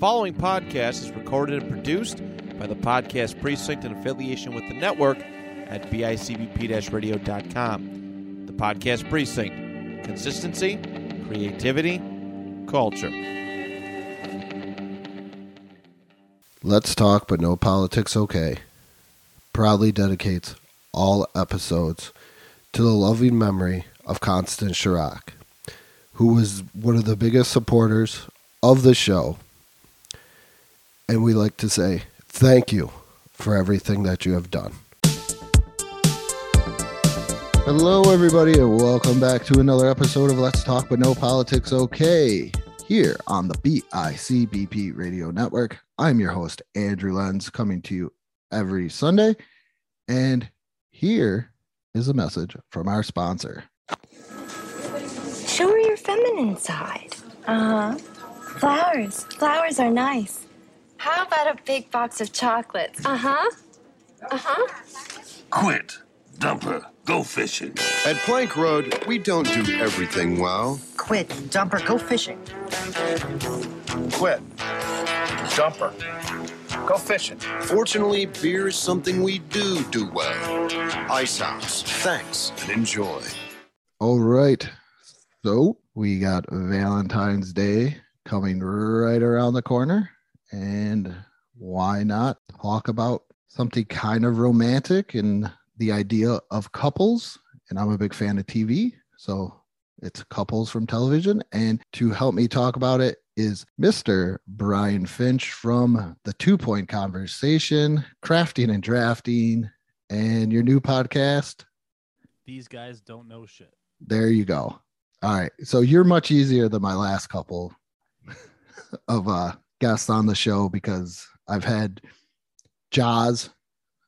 following podcast is recorded and produced by the Podcast Precinct in affiliation with the network at bicbp radio.com. The Podcast Precinct consistency, creativity, culture. Let's Talk But No Politics Okay proudly dedicates all episodes to the loving memory of Constance Chirac, who was one of the biggest supporters of the show. And we like to say thank you for everything that you have done. Hello, everybody, and welcome back to another episode of Let's Talk But No Politics Okay here on the BICBP Radio Network. I'm your host, Andrew Lenz, coming to you every Sunday. And here is a message from our sponsor. Show her your feminine side. Uh huh. Flowers. Flowers are nice. How about a big box of chocolates? Uh huh. Uh huh. Quit. Dumper. Go fishing. At Plank Road, we don't do everything well. Quit, dumper, go fishing. Quit. Dumper. Go fishing. Fortunately, beer is something we do do well. Ice House. Thanks and enjoy. All right. So we got Valentine's Day coming right around the corner. And why not talk about something kind of romantic and the idea of couples? And I'm a big fan of TV. So it's couples from television. And to help me talk about it is Mr. Brian Finch from the Two Point Conversation, Crafting and Drafting, and your new podcast. These guys don't know shit. There you go. All right. So you're much easier than my last couple of uh, guests on the show because I've had Jaws,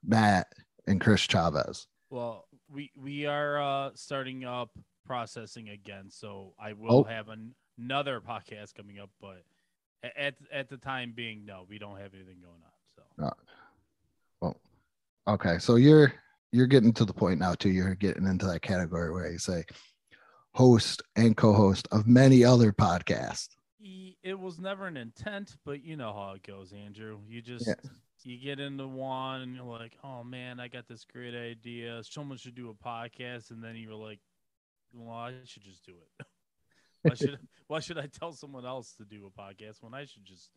Matt, and Chris Chavez. Well, we we are uh, starting up processing again, so I will Oh. have an, another podcast coming up. But at at the time being, no, we don't have anything going on. So Well, okay. So you're you're getting to the point now too. You're getting into that category where you say host and co-host of many other podcasts. It was never an intent, but you know how it goes, Andrew. You just Yeah. you get into one and you're like, oh man, I got this great idea. Someone should do a podcast, and then you're like, well, I should just do it. why should why should I tell someone else to do a podcast when I should just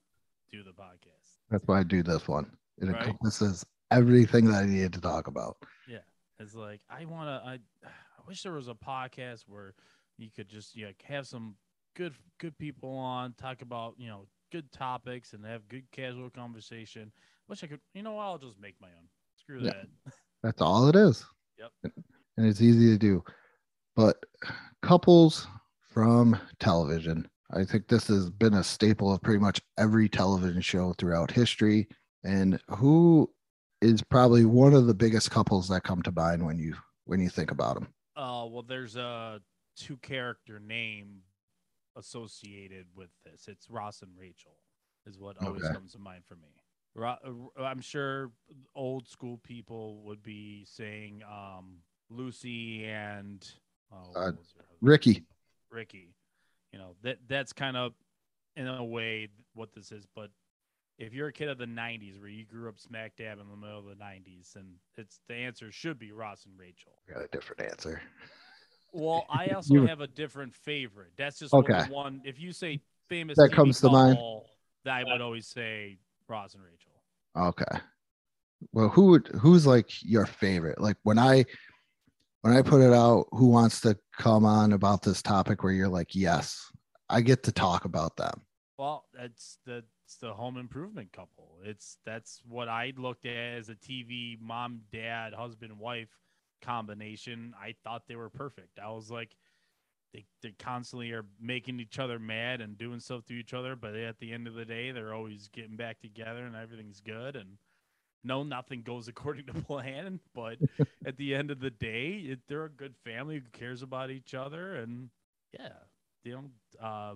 do the podcast? That's why I do this one. It Right. encompasses everything that I needed to talk about. Yeah. It's like I want to. I I wish there was a podcast where you could just yeah have some good good people on talk about you know good topics and have good casual conversation. Wish I could. You know, I'll just make my own. Screw Yeah. that. That's all it is. Yep. And it's easy to do. But couples from television, I think this has been a staple of pretty much every television show throughout history. And who is probably one of the biggest couples that come to mind when you when you think about them? Uh, well, there's a two character name associated with this. It's Ross and Rachel, is what always Okay. comes to mind for me. Uh, I'm sure old school people would be saying um, Lucy and oh, Uh, was her husband's Ricky. Ricky. You know that that's kind of in a way what this is, but if you're a kid of the 90s where you grew up smack dab in the middle of the 90s and it's the answer should be Ross and Rachel. Got a different answer. Well, I also You- have a different favorite. That's just Okay. one. If you say famous, That TV comes to mind? that I would always say Ross and Rachel. Okay. Well, who would who's like your favorite? Like when I when I put it out, who wants to come on about this topic where you're like, yes, I get to talk about them. Well, that's the it's the home improvement couple. It's that's what I looked at as a TV mom, dad, husband, wife combination. I thought they were perfect. I was like, they they constantly are making each other mad and doing stuff to each other, but at the end of the day, they're always getting back together and everything's good. And no, nothing goes according to plan, but at the end of the day, it, they're a good family who cares about each other, and yeah, they don't. Uh,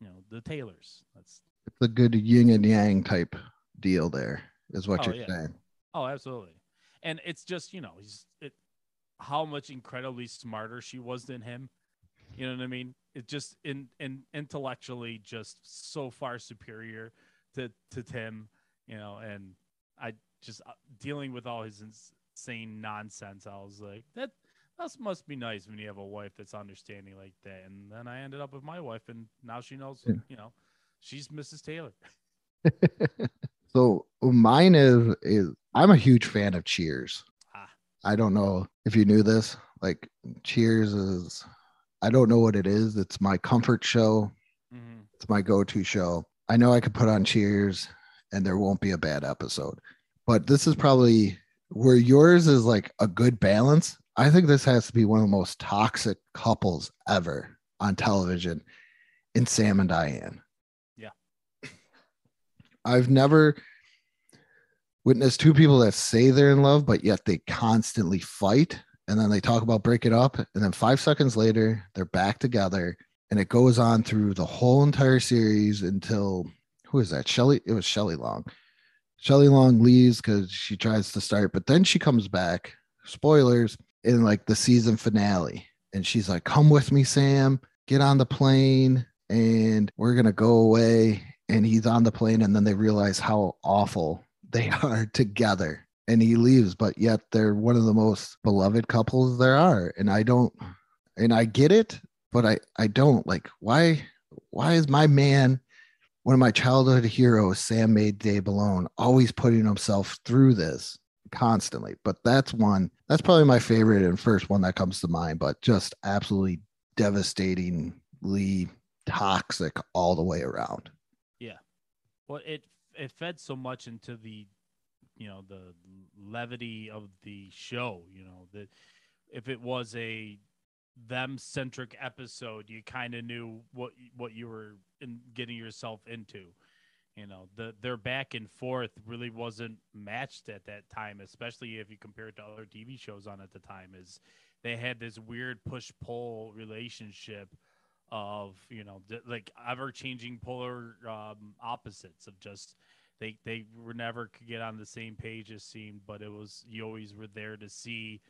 you know the Taylors. That's It's a good yin and yang type deal there, is what Oh, you're yeah. saying. oh, absolutely. And it's just you know he's it, how much incredibly smarter she was than him. You know what I mean? It just in in intellectually just so far superior to to Tim. You know, and I just uh, dealing with all his insane nonsense. I was like, that that must be nice when you have a wife that's understanding like that. And then I ended up with my wife, and now she knows. Yeah. You know, she's Mrs. Taylor. so mine is is I'm a huge fan of Cheers. Ah. I don't know if you knew this. Like Cheers is I don't know what it is. It's my comfort show. hmm It's my go-to show. I know I could put on Cheers and there won't be a bad episode. But this is probably where yours is like a good balance. I think this has to be one of the most toxic couples ever on television in Sam and Diane. Yeah. I've never witnessed two people that say they're in love, but yet they constantly fight. And then they talk about break it up. And then five seconds later, they're back together. And it goes on through the whole entire series until who is that? Shelley. It was Shelley Long. Shelley Long leaves because she tries to start, but then she comes back. Spoilers in like the season finale. And she's like, Come with me, Sam. Get on the plane and we're going to go away. And he's on the plane. And then they realize how awful they are together. And he leaves, but yet they're one of the most beloved couples there are. And I don't, and I get it, but I, I don't like why, why is my man, one of my childhood heroes, Sam Mayday Malone, always putting himself through this constantly? But that's one, that's probably my favorite and first one that comes to mind, but just absolutely devastatingly toxic all the way around. Yeah. Well, it it fed so much into the, you know, the levity of the show. You know that if it was a them centric episode, you kind of knew what what you were in getting yourself into. You know, the their back and forth really wasn't matched at that time, especially if you compare it to other TV shows on at the time. Is they had this weird push pull relationship of you know th- like ever changing polar um, opposites of just they they were never could get on the same page as seemed, but it was you always were there to see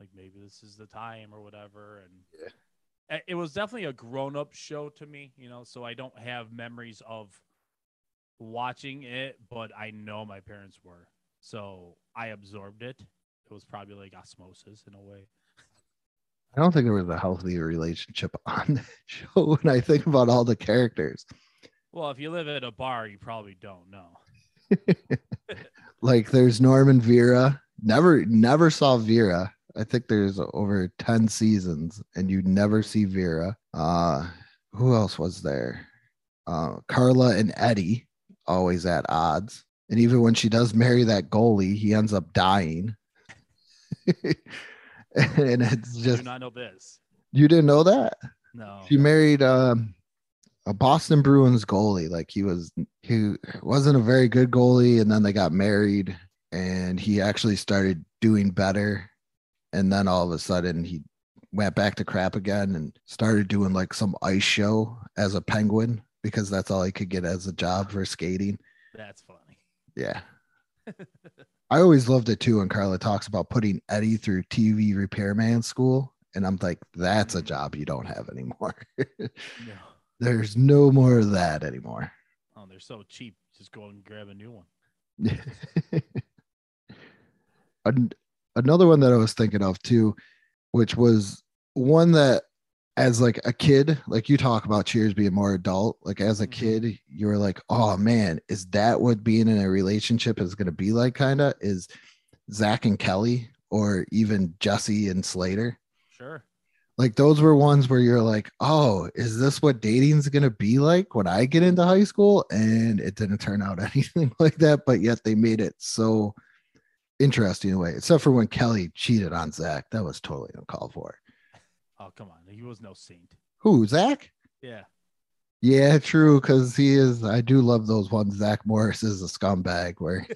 like maybe this is the time or whatever and yeah. it was definitely a grown up show to me you know so i don't have memories of watching it but i know my parents were. So i absorbed it. It was probably like osmosis in a way I don't think there was a healthy relationship on that show when I think about all the characters. well if you live at a bar you probably don't know like there's Norm and Vera. Never never saw Vera. I think there's over 10 seasons and you never see Vera. Uh who else was there? Uh Carla and Eddie always at odds. And even when she does marry that goalie, he ends up dying. and it's I just do not know this you didn't know that? no She married um, a Boston Bruins goalie. Like he was, he wasn't a very good goalie, and then they got married, and he actually started doing better. And then all of a sudden, he went back to crap again and started doing like some ice show as a penguin because that's all he could get as a job for skating. that's funny Yeah. I always loved it too when Carla talks about putting Eddie through TV repairman school. And I'm like, that's a mm. job you don't have anymore. no There's no more of that anymore. oh they're so cheap just go and grab a new one An- Another one that I was thinking of too, which was one that as like a kid, like you talk about Cheers being more adult, like as a Mhm. kid, you were like, oh man, is that what being in a relationship is going to be like? Kind of is Zach and Kelly or even Jesse and Slater. sure like those were ones where you're like oh is this what dating's going to be like when i get into high school and it didn't turn out anything like that but yet they made it so interesting in a way except for when kelly cheated on zach that was totally uncalled for oh come on. He was no saint. Who zach? Yeah. Yeah true because he is i do love those ones. Zach morris is a scumbag where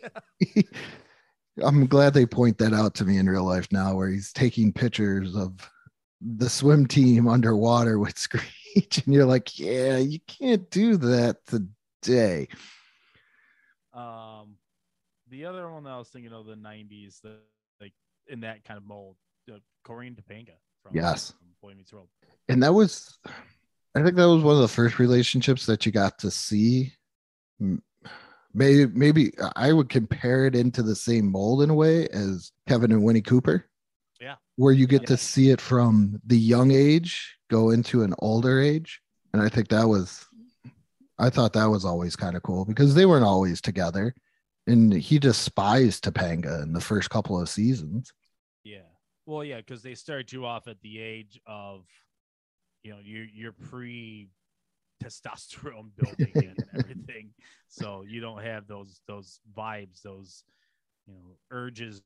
i'm glad they point that out to me in real life now where he's taking pictures of the swim team underwater with screech and you're like yeah you can't do that today. Um, the other one that I was thinking of the '90s, the like in that kind of mold, uh, Cory and Topanga from, Yes. from Boy Meets World. and that was i think that was one of the first relationships that you got to see maybe maybe i would compare it into the same mold in a way as kevin and winnie cooper Yeah. where you get Yeah. to see it from the young age go into an older age and i think that was i thought that was always kind of cool because they weren't always together and he despised topanga in the first couple of seasons. Well, yeah, because they start you off at the age of, you know, you're you're pre testosterone building and everything, so you don't have those those vibes, those you know urges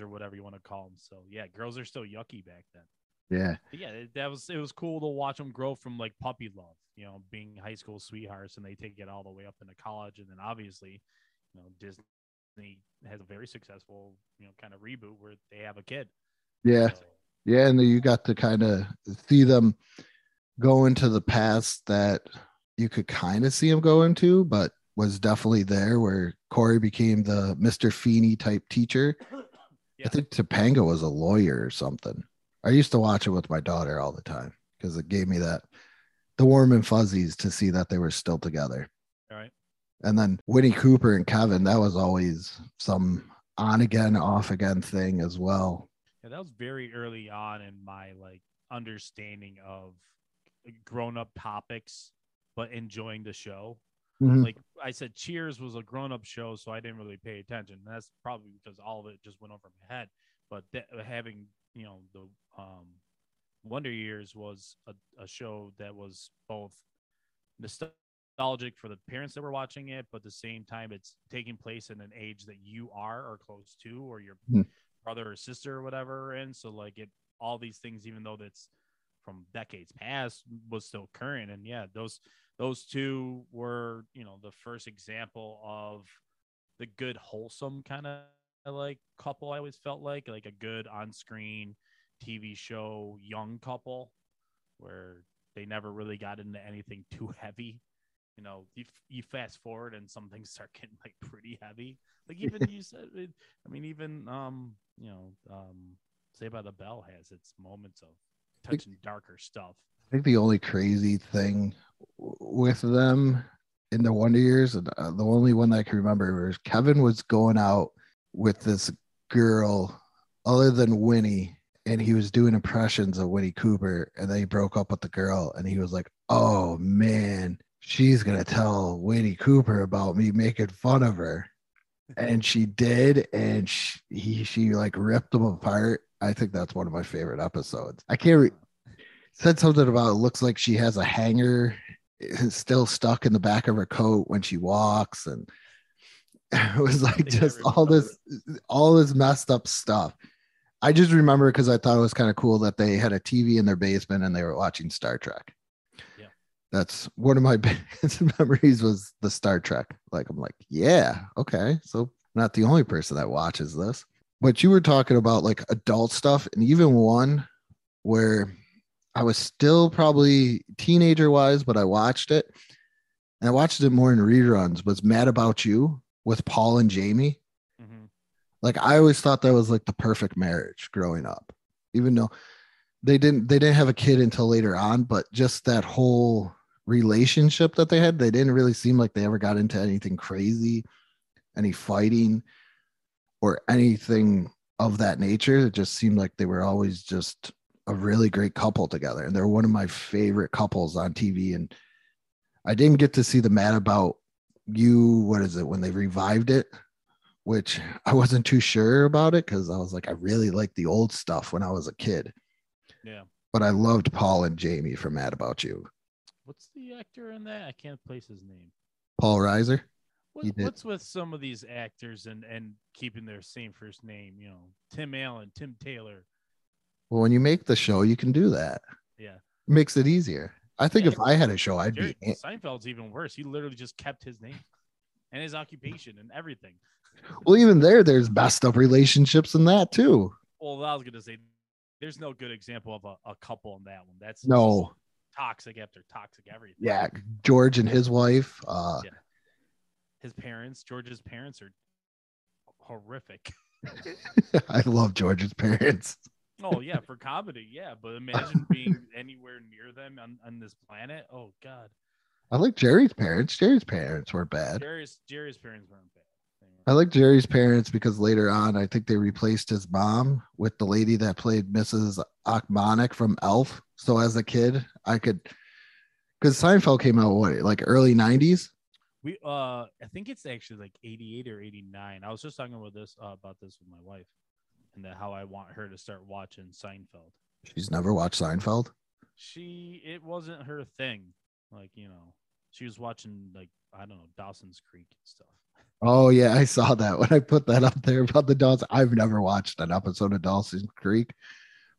or whatever you want to call them. So yeah, girls are still yucky back then. yeah But yeah, that was it was cool to watch them grow from like puppy love, you know, being high school sweethearts, and they take it all the way up into college, and then obviously, you know, Disney has a very successful, you know, kind of reboot where they have a kid. Yeah Yeah, and you got to kind of see them go into the past that you could kind of see them go into, but was definitely there where Corey became the Mr. Feeney type teacher. Yeah. I think Topanga was a lawyer or something. I used to watch it with my daughter all the time because it gave me that the warm and fuzzies to see that they were still together. all right. And then Winnie Cooper and Kevin, that was always some on again, off again thing as well. Yeah, that was very early on in my like understanding of grown up topics, but enjoying the show. Mhm. Like I said, Cheers was a grown up show, so I didn't really pay attention. That's probably because all of it just went over my head. But that, having you know the um, Wonder Years was a, a show that was both nostalgic for the parents that were watching it, but at the same time, it's taking place in an age that you are or close to, or your Hmm. Brother or sister or whatever. And so, like, it all these things, even though that's from decades past, was still current. And yeah, those those two were, you know, the first example of the good, wholesome kind of like couple. I always felt like like a good on screen TV show young couple where they never really got into anything too heavy. You know, you, you fast forward and some things start getting like pretty heavy. Like even you said, I mean, even um, you know, um, Saved by the Bell has its moments of touching darker stuff. I think the only crazy thing with them in the Wonder Years, and uh, the only one that I can remember was Kevin was going out with this girl other than Winnie, and he was doing impressions of Winnie Cooper, and then he broke up with the girl, and he was like, "Oh man, she's gonna tell Winnie Cooper about me making fun of her." And she did, and she, he she like ripped them apart. I think that's one of my favorite episodes. I can't re- said something about it looks like she has a hanger eh, still stuck in the back of her coat when she walks and it was like just all this all this messed up stuff i just remember because i thought it was kind of cool that they had a tv in their basement and they were watching star trek. That's one of my biggest memories was the star trek like i'm like yeah okay so not the only person that watches this but you were talking about like adult stuff and even one where I was still probably teenager wise, but I watched it. And I watched it more in reruns. Was Mad About You with Paul and Jamie. Mhm. Like I always thought that was like the perfect marriage growing up, even though they didn't they didn't have a kid until later on, but just that whole relationship that they had, they didn't really seem like they ever got into anything crazy, any fighting, or anything of that nature. It just seemed like they were always just a really great couple together. And they're one of my favorite couples on TV. And I didn't get to see the Mad About You, what is it, when they revived it, which I wasn't too sure about it because I was like, I really liked the old stuff when I was a kid. Yeah. But I loved Paul and Jamie from Mad About You. What's the actor in that? I can't place his name. Paul Reiser. What, what's with some of these actors and and keeping their same first name? You know, Tim Allen, Tim Taylor. Well, when you make the show, you can do that. Yeah. makes it easier. I think Yeah. if I had a show, I'd Jerry be Seinfeld's even worse. He literally just kept his name and his occupation and everything. well, even there, there's messed up relationships in that too. Well, I was gonna say, there's no good example of a, a couple in that one. That's No, toxic after toxic everything. yeah, George and his wife. Uh, Yeah. his parents, George's parents, are horrific. I love George's parents. Oh yeah, for comedy, yeah. But imagine being anywhere near them on, on this planet. Oh God. I like Jerry's parents. Jerry's parents were bad. Jerry's Jerry's parents weren't bad. I like Jerry's parents because later on, I think they replaced his mom with the lady that played Mrs. Achmonic from Elf. So as a kid, I could, because Seinfeld came out what like early '90s. We uh I think it's actually like 88 or 89. I was just talking about this uh, about this with my wife and that how I want her to start watching Seinfeld. She's never watched Seinfeld. She it wasn't her thing. Like, you know, she was watching like I don't know, Dawson's Creek and stuff. Oh yeah, I saw that when I put that up there about the Dawson. I've never watched an episode of Dawson's Creek,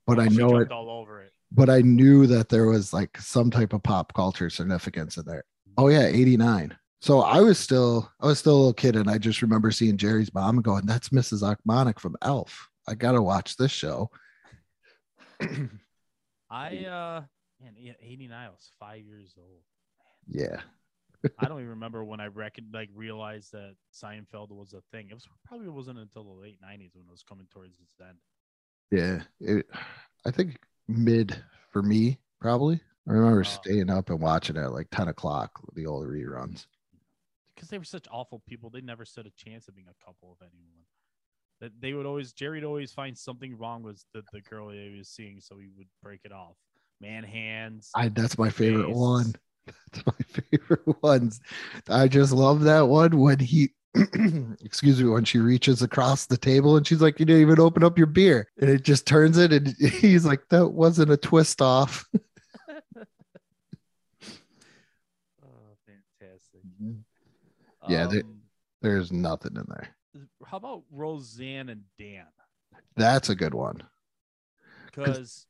but I She know it. all over it. But I knew that there was like some type of pop culture significance in there. Oh yeah, '89. So I was still, I was still a little kid, and I just remember seeing Jerry's mom and going, "That's Mrs. Achmonic from Elf. I gotta watch this show." I uh man, yeah, 89 I was 5 years old. Yeah, I don't even remember when I reckon like realized that Seinfeld was a thing. It was probably wasn't until the late 90s when it was coming towards its end. yeah. It, I think mid for me probably. I remember Oh. staying up and watching it at like 10 o'clock, the old reruns. because they were such awful people. They never stood a chance of being a couple of anyone. That they would always Jerry'd always find something wrong with the, the girl he was seeing, so he would break it off. Man hands. I that's my favorite Face. one. That's my favorite ones. I just love that one when he excuse me when she reaches across the table and she's like, You didn't even open up your beer. And it just turns it and he's like, That wasn't a twist off. oh, fantastic. Yeah, they- Um, There's nothing in there. how about Roseanne and Dan? That's a good one. Because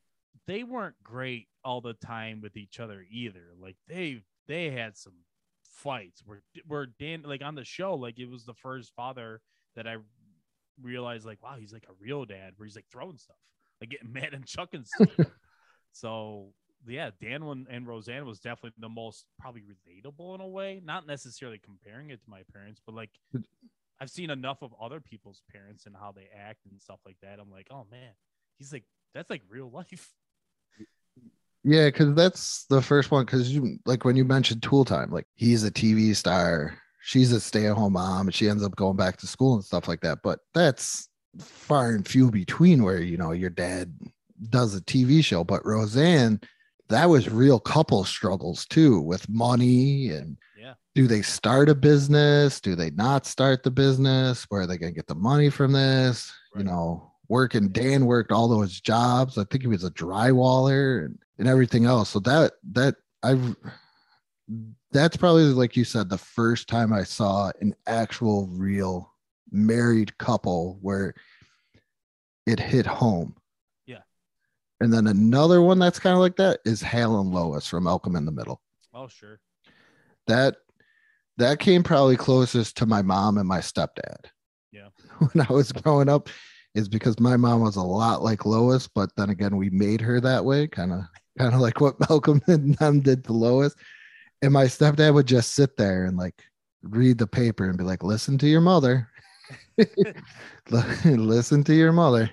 they weren't great all the time with each other either. Like they they had some fights where where Dan like on the show, like it was the first father that I realized like wow he's like a real dad where he's like throwing stuff like getting mad and chucking stuff. so yeah, Dan and Roseanne was definitely the most probably relatable in a way. Not necessarily comparing it to my parents, but like I've seen enough of other people's parents and how they act and stuff like that. I'm like, oh man, he's like that's like real life. Yeah, because that's the first one. Because you like when you mentioned Tool Time, like he's a TV star, she's a stay-at-home mom, and she ends up going back to school and stuff like that. But that's far and few between where you know your dad does a TV show. But Roseanne, that was real couple struggles too with money and Yeah. do they start a business? Do they not start the business? Where are they gonna get the money from this? You know, working Dan worked all those jobs. I think he was a drywaller and, and everything else. So that that I've that's probably like you said, the first time I saw an actual real married couple where it hit home. Yeah. And then another one that's kind of like that is Hal and Lois from Malcolm in the Middle Oh sure. that that came probably closest to my mom and my stepdad. Yeah. When I was growing up, is because my mom was a lot like Lois, but then again, we made her that way, kind of kind of like what Malcolm and them did to Lois. And my stepdad would just sit there and like read the paper and be like, listen to your mother. listen to your mother.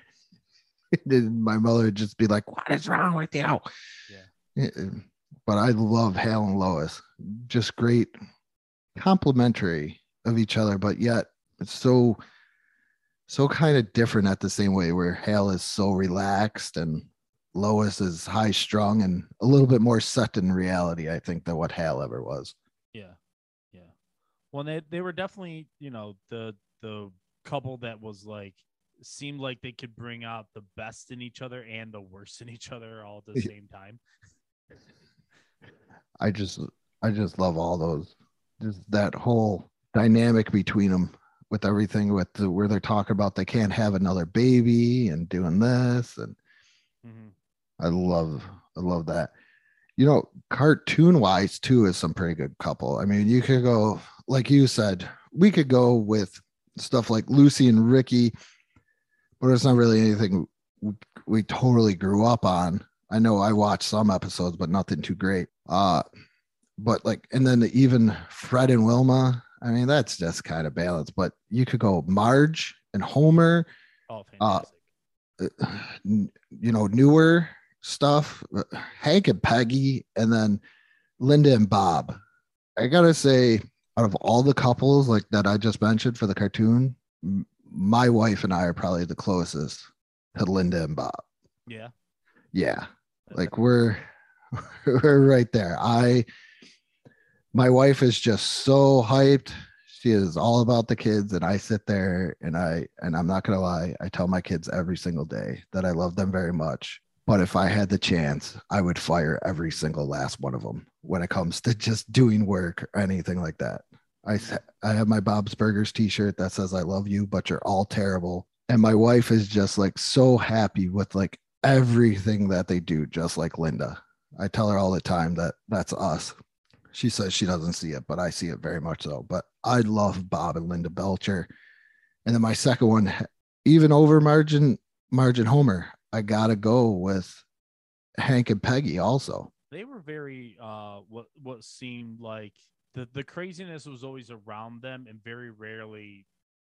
And my mother would just be like, What is wrong with you? Yeah. Eh, eh, but I love Hal and Lois. Just great complimentary of each other, but yet it's so so kind of different at the same way where Hal is so relaxed and Lois is high strung and a little bit more set in reality, I think, than what Hal ever was. Yeah. Yeah. Well, they they were definitely, you know, the the couple that was like seemed like they could bring out the best in each other and the worst in each other all at the same time. I just I just love all those just that whole dynamic between them with everything with the, where they're talking about they can't have another baby and doing this and Mhm. I love I love that. You know, cartoon wise too is some pretty good couple. I mean, you could go like you said, we could go with stuff like Lucy and Ricky, but it's not really anything we, we totally grew up on. I know I watched some episodes, but nothing too great. Uh but like and then even Fred and Wilma, I mean, that's just kind of balanced. But you could go Marge and Homer, Oh, Uh, you know, newer stuff, Hank and Peggy, and then Linda and Bob. I gotta say, out of all the couples like that I just mentioned for the cartoon, m- my wife and I are probably the closest to Linda and Bob. Yeah. Yeah, like we're we're right there. I my wife is just so hyped. She is all about the kids, and I sit there and I and I'm not gonna lie, I tell my kids every single day that I love them very much. But if I had the chance, I would fire every single last one of them when it comes to just doing work or anything like that. I I have my Bob's Burgers t-shirt that says I love you, but you're all terrible. And my wife is just like so happy with like everything that they do, just like Linda. I tell her all the time that that's us. She says she doesn't see it, but I see it very much so. But I love Bob and Linda Belcher. And then my second one, even over Margin Margin Homer, I gotta go with Hank and Peggy also. they were very uh what what seemed like the the craziness was always around them and very rarely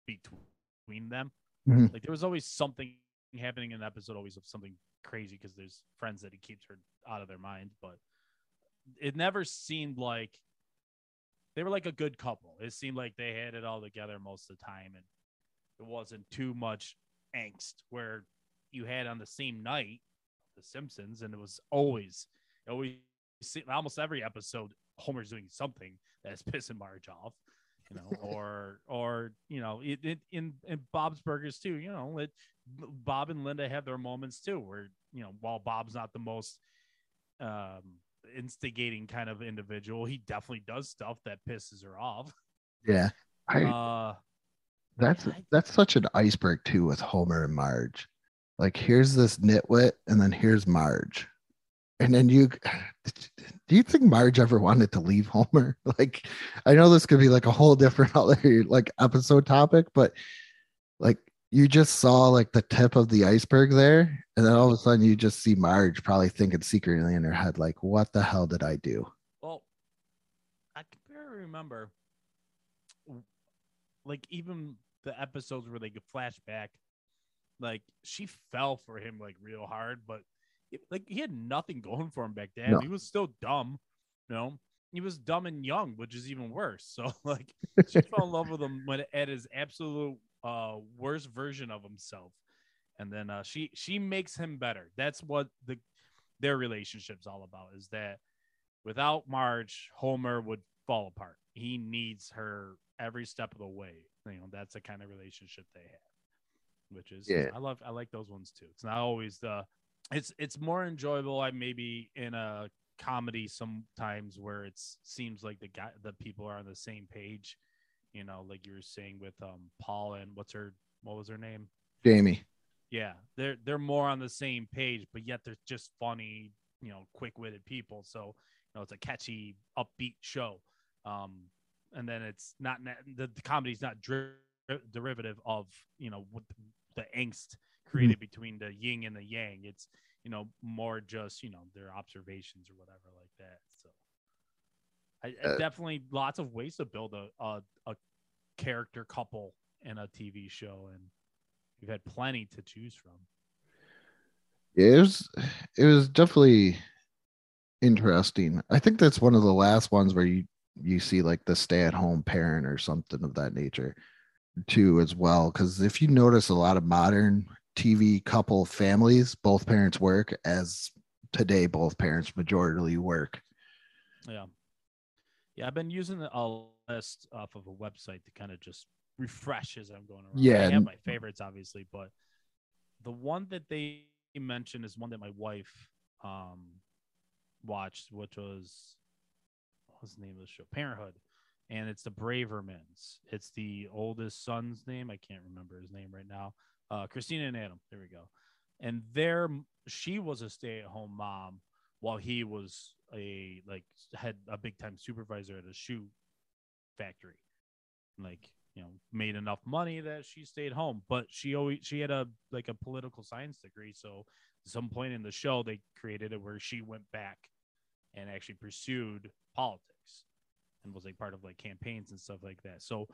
between them Mhm. like there was always something happening in an episode always of something crazy because there's friends that he keeps her out of their mind but it never seemed like they were like a good couple. It seemed like they had it all together most of the time and it wasn't too much angst where you had on the same night the simpsons and it was always always almost every episode homer's doing something that's pissing marge off you know or or you know it, it in in bob's burgers too you know it bob and linda have their moments too where you know while bob's not the most um instigating kind of individual he definitely does stuff that pisses her off Yeah. I uh that's I- that's such an iceberg too with Homer and Marge. Like here's this nitwit, and then here's Marge. And then you do you think Marge ever wanted to leave Homer? Like, I know this could be like a whole different other like episode topic, but like you just saw like the tip of the iceberg there, and then all of a sudden you just see Marge probably thinking secretly in her head, like, what the hell did I do? Well, I can barely remember, like even the episodes where they could flash back, like she fell for him like real hard, but it, like he had nothing going for him back then. No. He was still dumb, you know. He was dumb and young, which is even worse. So like she fell in love with him when at his absolute uh worst version of himself, and then uh she she makes him better. That's what the their relationship's all about. Is that without Marge, Homer would fall apart. He needs her every step of the way. You know, that's the kind of relationship they have. Which is Yeah. I love I like those ones too. It's not always the it's it's more enjoyable I maybe in a comedy sometimes where it seems like the guy the people are on the same page. You know, like you were saying with um Paul and what's her what was her name? Jamie. yeah they're they're more on the same page but yet they're just funny you know quick-witted people. So you know it's a catchy upbeat show. Um and then it's not the, the comedy's not dri- derivative of you know what the angst created between the yin and the yang. It's you know more just you know their observations or whatever like that so I, Uh, definitely lots of ways to build a, a a character couple in a tv show and You've had plenty to choose from. it was it was definitely interesting i think that's one of the last ones where you you see like the stay-at-home parent or something of that nature too as well because if you notice a lot of modern tv couple families both parents work as today both parents majorly work Yeah. Yeah, I've been using a list off of a website to kind of just refresh as I'm going around. Yeah, I have my favorites, obviously, but the one that they mentioned is one that my wife um watched, which was what was the name of the show? Parenthood. And it's the Bravermans. It's the oldest son's name. I can't remember his name right now. Uh Christina and Adam. There we go. And there she was a stay-at-home mom while he was a like had a big time supervisor at a shoe factory. Like you know made enough money that she stayed home but she always she had a like a political science degree. So some point in the show they created it where she went back and actually pursued politics and was like part of like campaigns and stuff like that. So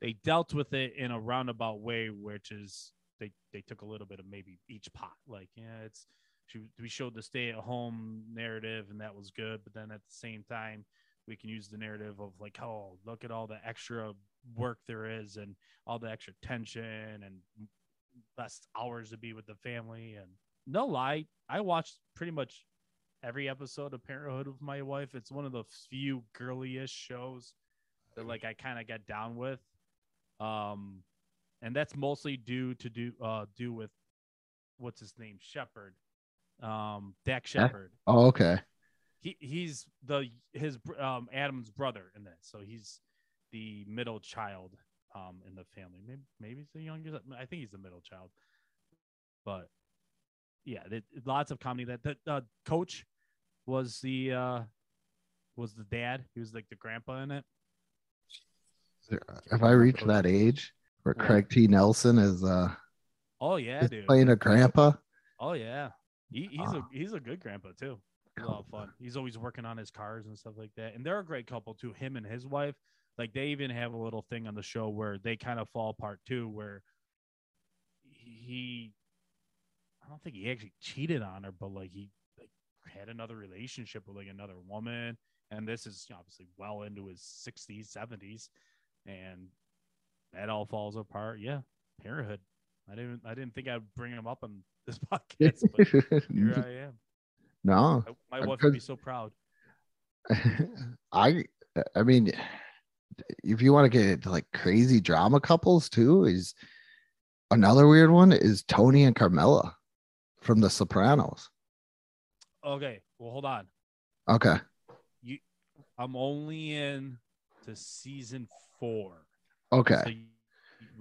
they dealt with it in a roundabout way which is they they took a little bit of maybe each pot. Like, yeah, it's she, we showed the stay at home narrative, and that was good. But then at the same time, we can use the narrative of like, oh, look at all the extra work there is, and all the extra tension, and less hours to be with the family. And no lie, I watched pretty much every episode of Parenthood with my wife. It's one of the few girly-ish shows that like I kind of got down with. Um, and that's mostly due to do uh do with what's his name Shepard, um Dax Shepard. Oh, okay. He he's the his um Adam's brother in this, so he's the middle child um in the family. Maybe maybe he's the youngest. I think he's the middle child, but yeah, it, lots of comedy. That the uh, coach was the uh was the dad. He was like the grandpa in it. If I reach that age where Yeah. Craig T. Nelson is uh Oh yeah, dude. playing a grandpa, Oh yeah, he, he's Ah. a he's a good grandpa too. He's a lot of fun. He's always working on his cars and stuff like that. And they're a great couple too. Him and his wife, like they even have a little thing on the show where they kind of fall apart too, where he, I don't think he actually cheated on her, but like he like had another relationship with like another woman, and this is obviously well into his sixties, seventies, and that all falls apart. Yeah, parenthood. I didn't I didn't think I'd bring him up on this podcast, but here I am. no, My, wife would be so proud. I I mean, if you want to get into like crazy drama couples too, is another weird one is Tony and Carmela from The Sopranos. Okay, well, hold on. Okay, You, I'm only in to season four. okay, So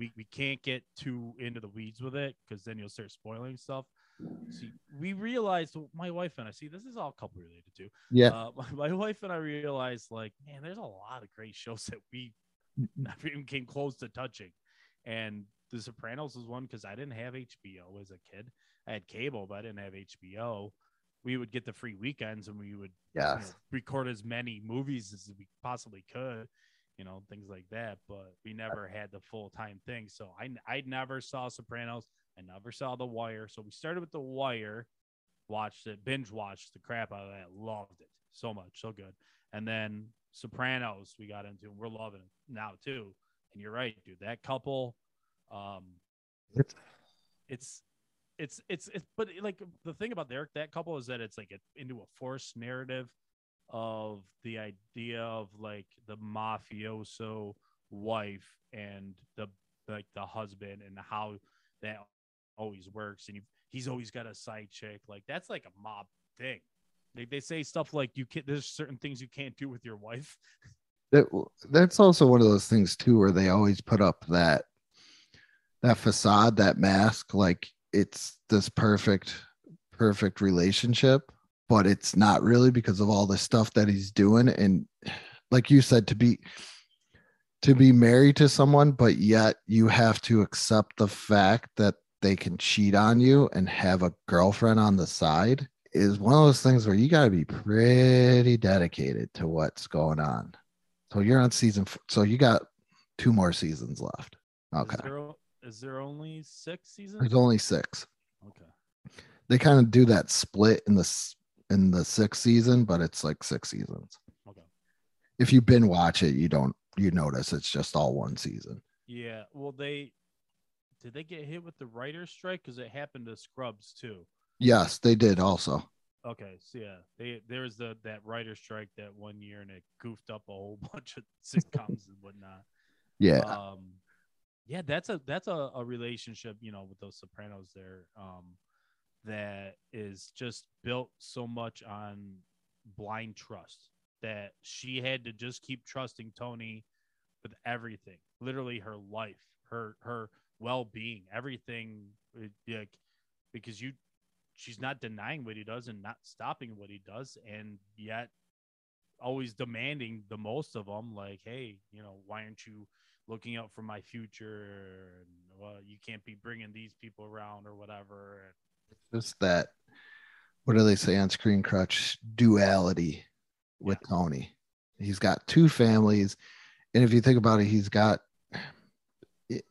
we, we can't get too into the weeds with it because then you'll start spoiling stuff. See, we realized my wife and I see this is all couple related too. yeah, Uh, my, my wife and I realized like, man, there's a lot of great shows that we never even came close to touching. And The Sopranos was one because I didn't have HBO as a kid. I had cable, but I didn't have HBO. We would get the free weekends and we would you know, record as many movies as we possibly could, you know, things like that. But we never had the full time thing. So I I never saw Sopranos. I never saw The Wire. So we started with The Wire, watched it, binge watched the crap out of that, loved it so much, so good. And then Sopranos we got into, and we're loving it now too. And you're right, dude. That couple, um, It's- it's it's it's it's but like the thing about their that couple is that it's like a, into a forced narrative of the idea of like the mafioso wife and the like the husband and how that always works. And he's always got a side chick. Like that's like a mob thing. Like they say stuff like you can't there's certain things you can't do with your wife. That, that's also one of those things too where they always put up that that facade, that mask, like it's this perfect, perfect relationship, but it's not really because of all the stuff that he's doing. And like you said, to be to be married to someone, but yet you have to accept the fact that they can cheat on you and have a girlfriend on the side is one of those things where you got to be pretty dedicated to what's going on. So you're on season, f- so you got two more seasons left. Okay. is there, there only six seasons There's only six. okay They kind of do that split in the in the sixth season, but it's like six seasons. okay If you binge watch it, you don't you notice it's just all one season. yeah well they did they get hit with the writer's strike because it happened to scrubs too Yes, they did also. Okay, so yeah, they there was the that writer strike that one year, and it goofed up a whole bunch of sitcoms and whatnot. Yeah. Um, yeah, that's a that's a, a relationship, you know, with those Sopranos there, um, that is just built so much on blind trust that she had to just keep trusting Tony with everything, literally her life, her her well being, everything, like because you she's not denying what he does and not stopping what he does and yet always demanding the most of them like hey you know why aren't you looking out for my future? And well you can't be bringing these people around or whatever Just that what do they say on Screen Crush? Duality with Tony. He's got two families. And if you think about it, he's got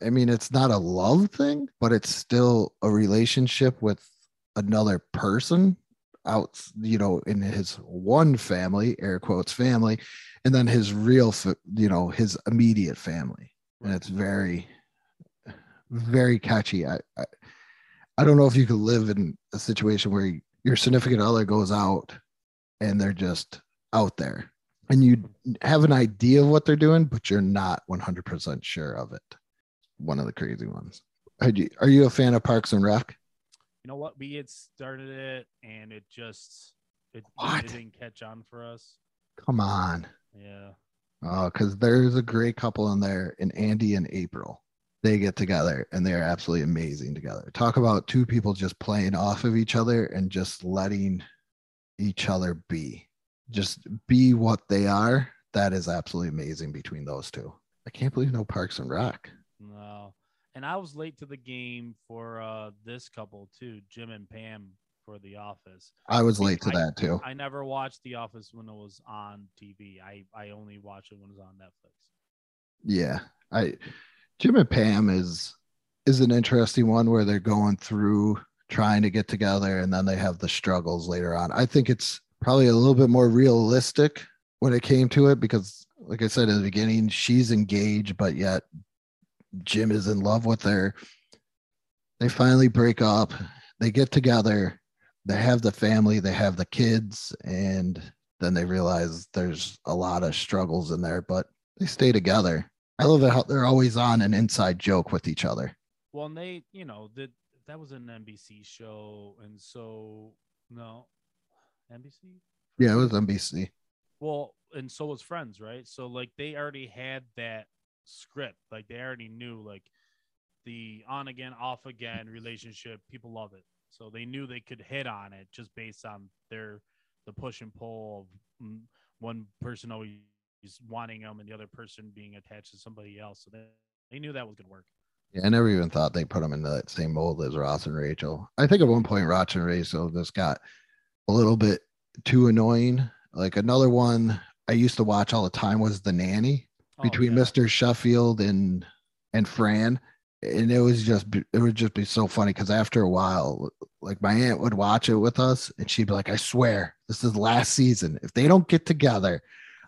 I mean, it's not a love thing, but it's still a relationship with another person out, you know, in his one family, air quotes family, and then his real, you know, his immediate family. And it's very, very catchy. I, I, I don't know if you could live in a situation where your significant other goes out and they're just out there and you have an idea of what they're doing, but you're not 100% sure of it. One of the crazy ones. Are you, are you a fan of Parks and Rec? You know what? We had started it and it just it, it didn't catch on for us. Come on. Yeah. Oh, because there's a great couple in there in Andy and April. They get together and they're absolutely amazing together. Talk about two people just playing off of each other and just letting each other be. Just be what they are. That is absolutely amazing between those two. I can't believe no Parks and Rec. No. And I was late to the game for uh this couple too, Jim and Pam for The Office. I was late to I- that too. I never watched The Office when it was on TV. I I only watched it when it's on Netflix. Yeah. I Jim and Pam is is an interesting one where they're going through trying to get together and then they have the struggles later on. I think it's probably a little bit more realistic when it came to it because like I said in the beginning, she's engaged, but yet Jim is in love with her. They finally break up, they get together, they have the family, they have the kids, and then they realize there's a lot of struggles in there, but they stay together. I love it how they're always on an inside joke with each other. Well, and they, you know, that that was an NBC show, and so no, NBC. Yeah, it was NBC. Well, and so was Friends, right? So like they already had that script, like they already knew like the on again, off again relationship. People love it, so they knew they could hit on it just based on their the push and pull of mm, one person always wanting them and the other person being attached to somebody else. So they, they knew that was gonna work. Yeah, I never even thought they put them in that same mold as Ross and Rachel. I think at one point Ross and Rachel just got a little bit too annoying. Like another one I used to watch all the time was The Nanny Oh, between yeah. Mr. Sheffield and and Fran. And it was just it would just be so funny because after a while, like my aunt would watch it with us and she'd be like, I swear, this is last season. If they don't get together,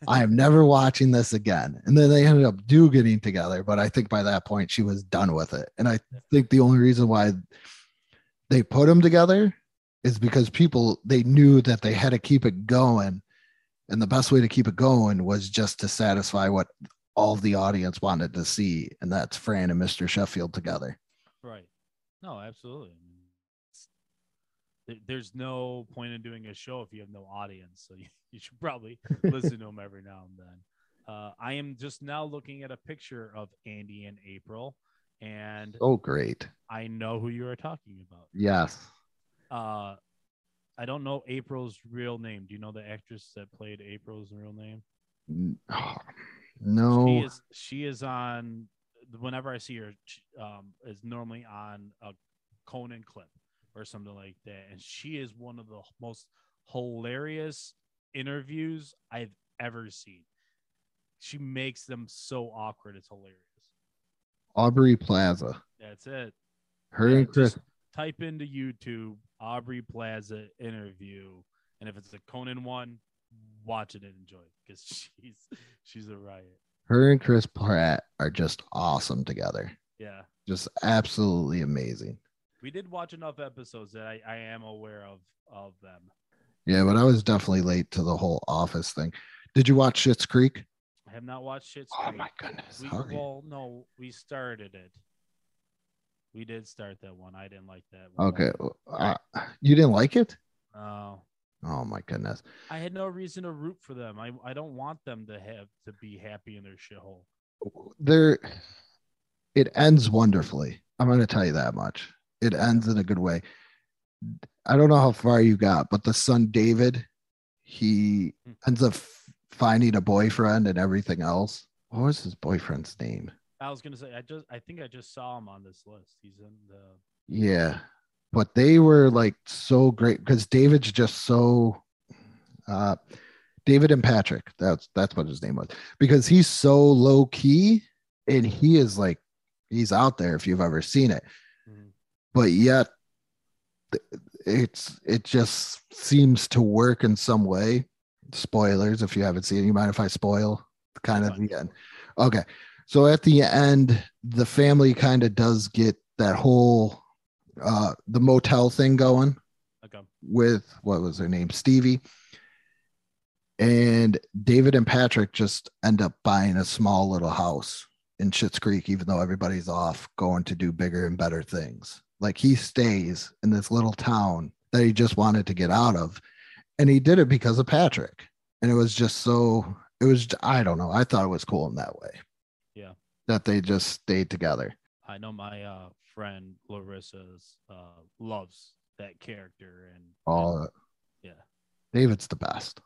I am never watching this again. And then they ended up do getting together, but I think by that point she was done with it. And I think the only reason why they put them together is because people they knew that they had to keep it going. And the best way to keep it going was just to satisfy what all the audience wanted to see, and that's Fran and Mr. Sheffield together. Right. No, absolutely. I mean, it's- there- There's no point in doing a show if you have no audience. So you, you should probably listen to them every now and then. Uh, I am just now looking at a picture of Andy and April, and Oh, great. I know who you are talking about. Yes. Uh, I don't know April's real name. Do you know the actress that played April's real name? No. She is she is on whenever I see her um is normally on a Conan clip or something like that and she is one of the most hilarious interviews I've ever seen. She makes them so awkward it's hilarious. Aubrey Plaza. That's it. Her Yeah, and Chris. type into YouTube Aubrey Plaza interview and if it's a Conan one watch it and enjoy it because she's she's a riot. Her and Chris Pratt are just awesome together. Yeah. Just absolutely amazing. We did watch enough episodes that I, I am aware of of them. Yeah, but I was definitely late to the whole office thing. Did you watch Schitt's Creek? I have not watched Schitt's Oh Creek. my goodness. We, well, no, we started it. We did start that one. I didn't like that. one. Okay. Uh, you didn't like it? No, Oh my goodness. I had no reason to root for them. I, I don't want them to have to be happy in their shithole. There it ends wonderfully. I'm going to tell you that much. It ends in a good way. I don't know how far you got, but the son David, he Hmm. ends up finding a boyfriend and everything else. What was his boyfriend's name? I was gonna say I just I think I just saw him on this list. He's in the Yeah. But they were like so great because David's just so uh David and Patrick. That's that's what his name was. Because he's so low key and he is like He's out there if you've ever seen it. But yet it's it just seems to work in some way. Spoilers if you haven't seen it. You mind if I spoil kind of the end? Okay. So at the end, the family kind of does get that whole uh the motel thing going Okay. with what was her name stevie and david and patrick just end up buying a small little house in Schitt's creek even though everybody's off going to do bigger and better things like he stays in this little town that he just wanted to get out of. And he did it because of patrick. And it was just so it was i don't know. I thought it was cool in that way. Yeah. that they just stayed together. I know my uh, friend Larissa's uh, loves that character, and all yeah, David's the best.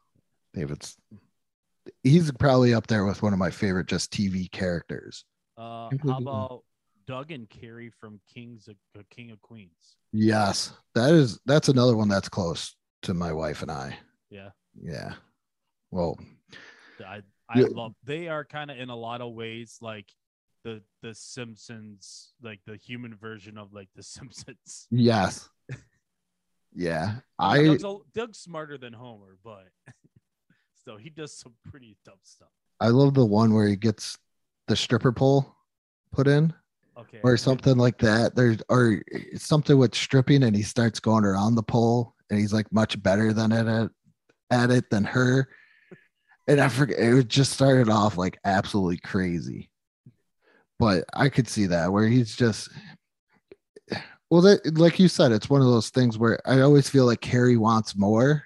David's he's probably up there with one of my favorite just TV characters. Uh, how about Doug and Carrie from Kings of uh, King of Queens? Yes, that is that's another one that's close to my wife and I. Yeah, Yeah. Well, I I Yeah. love. They are kind of in a lot of ways like the the Simpsons, like the human version of like the Simpsons. yes. Yeah. I I Doug's, a- Doug's smarter than Homer, but still he does some pretty dumb stuff. I love the one where he gets the stripper pole put in Okay, or something like that. There's or something with stripping and he starts going around the pole and he's like much better than it at, at it than her. And I forget it just started off like absolutely crazy. But I could see that where he's just well that like you said, it's one of those things where I always feel like Carrie wants more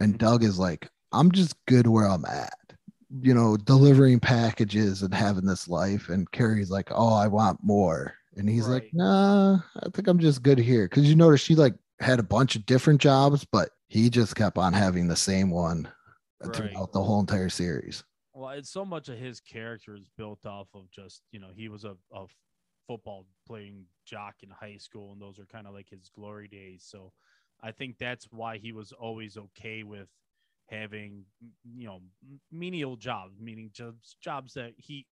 and Mhm. Doug is like, I'm just good where I'm at. You know, delivering packages and having this life. And Carrie's like, Oh, I want more. And he's like, Right. Nah, I think I'm just good here. Cause you notice she like had a bunch of different jobs, but he just kept on having the same one Right. throughout the whole entire series. Well, it's so much of his character is built off of just you know he was a, a football playing jock in high school, and those are kind of like his glory days. So I think that's why he was always okay with having you know menial jobs, meaning jobs jobs that he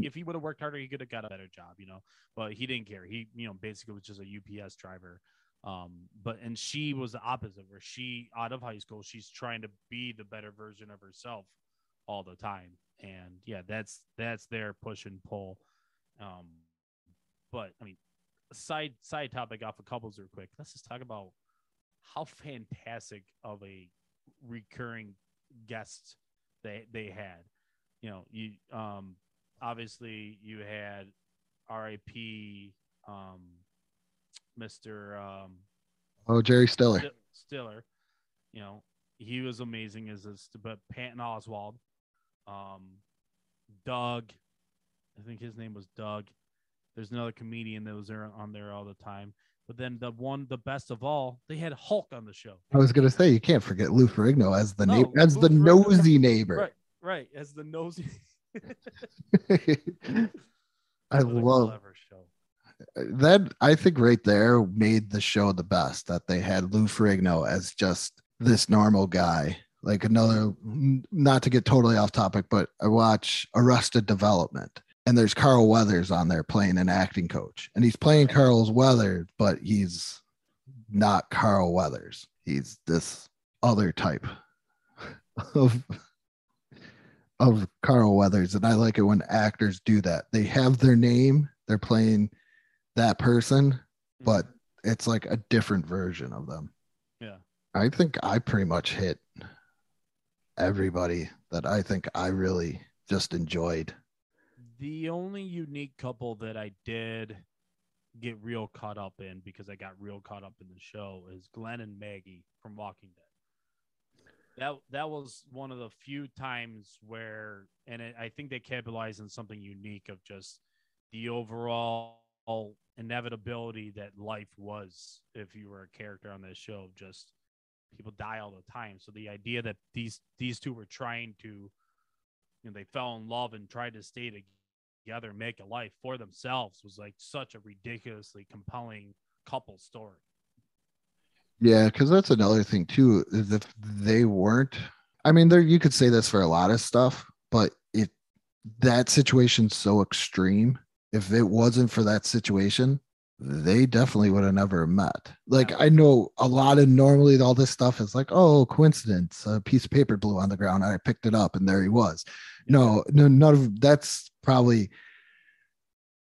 if he would have worked harder, he could have got a better job, you know. But he didn't care. He you know basically was just a UPS driver. Um, but and she was the opposite, where she out of high school, she's trying to be the better version of herself all the time. And yeah, that's that's their push and pull. Um, but I mean, side side topic off of couples real quick. Let's just talk about how fantastic of a recurring guests they they had. You know, you um obviously you had R.I.P. um Mr. Um Oh, Jerry Stiller. Sti- Stiller, you know, he was amazing as this, but Patton Oswalt, um, Doug, I think his name was Doug. There's another comedian that was there on there all the time. But then the one, the best of all, they had Hulk on the show. I was gonna say you can't forget Lou Ferrigno as the No, neighbor as Lou the Ferrigno- nosy neighbor. Right, right, as the nosy. I love that I think right there made the show the best that they had Lou Ferrigno as just this normal guy. Like another, not to get totally off topic, but I watch Arrested Development and there's Carl Weathers on there playing an acting coach, and he's playing. Carl's Weathers, but he's not Carl Weathers. He's this other type of of Carl Weathers, and I like it when actors do that. They have their name, they're playing that person, mm-hmm. but it's like a different version of them. Yeah. I think I pretty much hit everybody that I think I really just enjoyed. The only unique couple that I did get real caught up in because I got real caught up in the show is Glenn and Maggie from Walking Dead. That that was one of the few times where, and it, I think they capitalized on something unique of just the overall inevitability that life was if you were a character on this show. Just people die all the time. So the idea that these these two were trying to, you know, they fell in love and tried to stay together, and make a life for themselves was like such a ridiculously compelling couple story. Yeah, because that's another thing too. Is if they weren't, I mean, there you could say this for a lot of stuff, but it that situation's so extreme if it wasn't for that situation, they definitely would have never met. Like I know a lot of normally all this stuff is like, oh, coincidence, a piece of paper blew on the ground. I picked it up and there he was. No, no, none of that's probably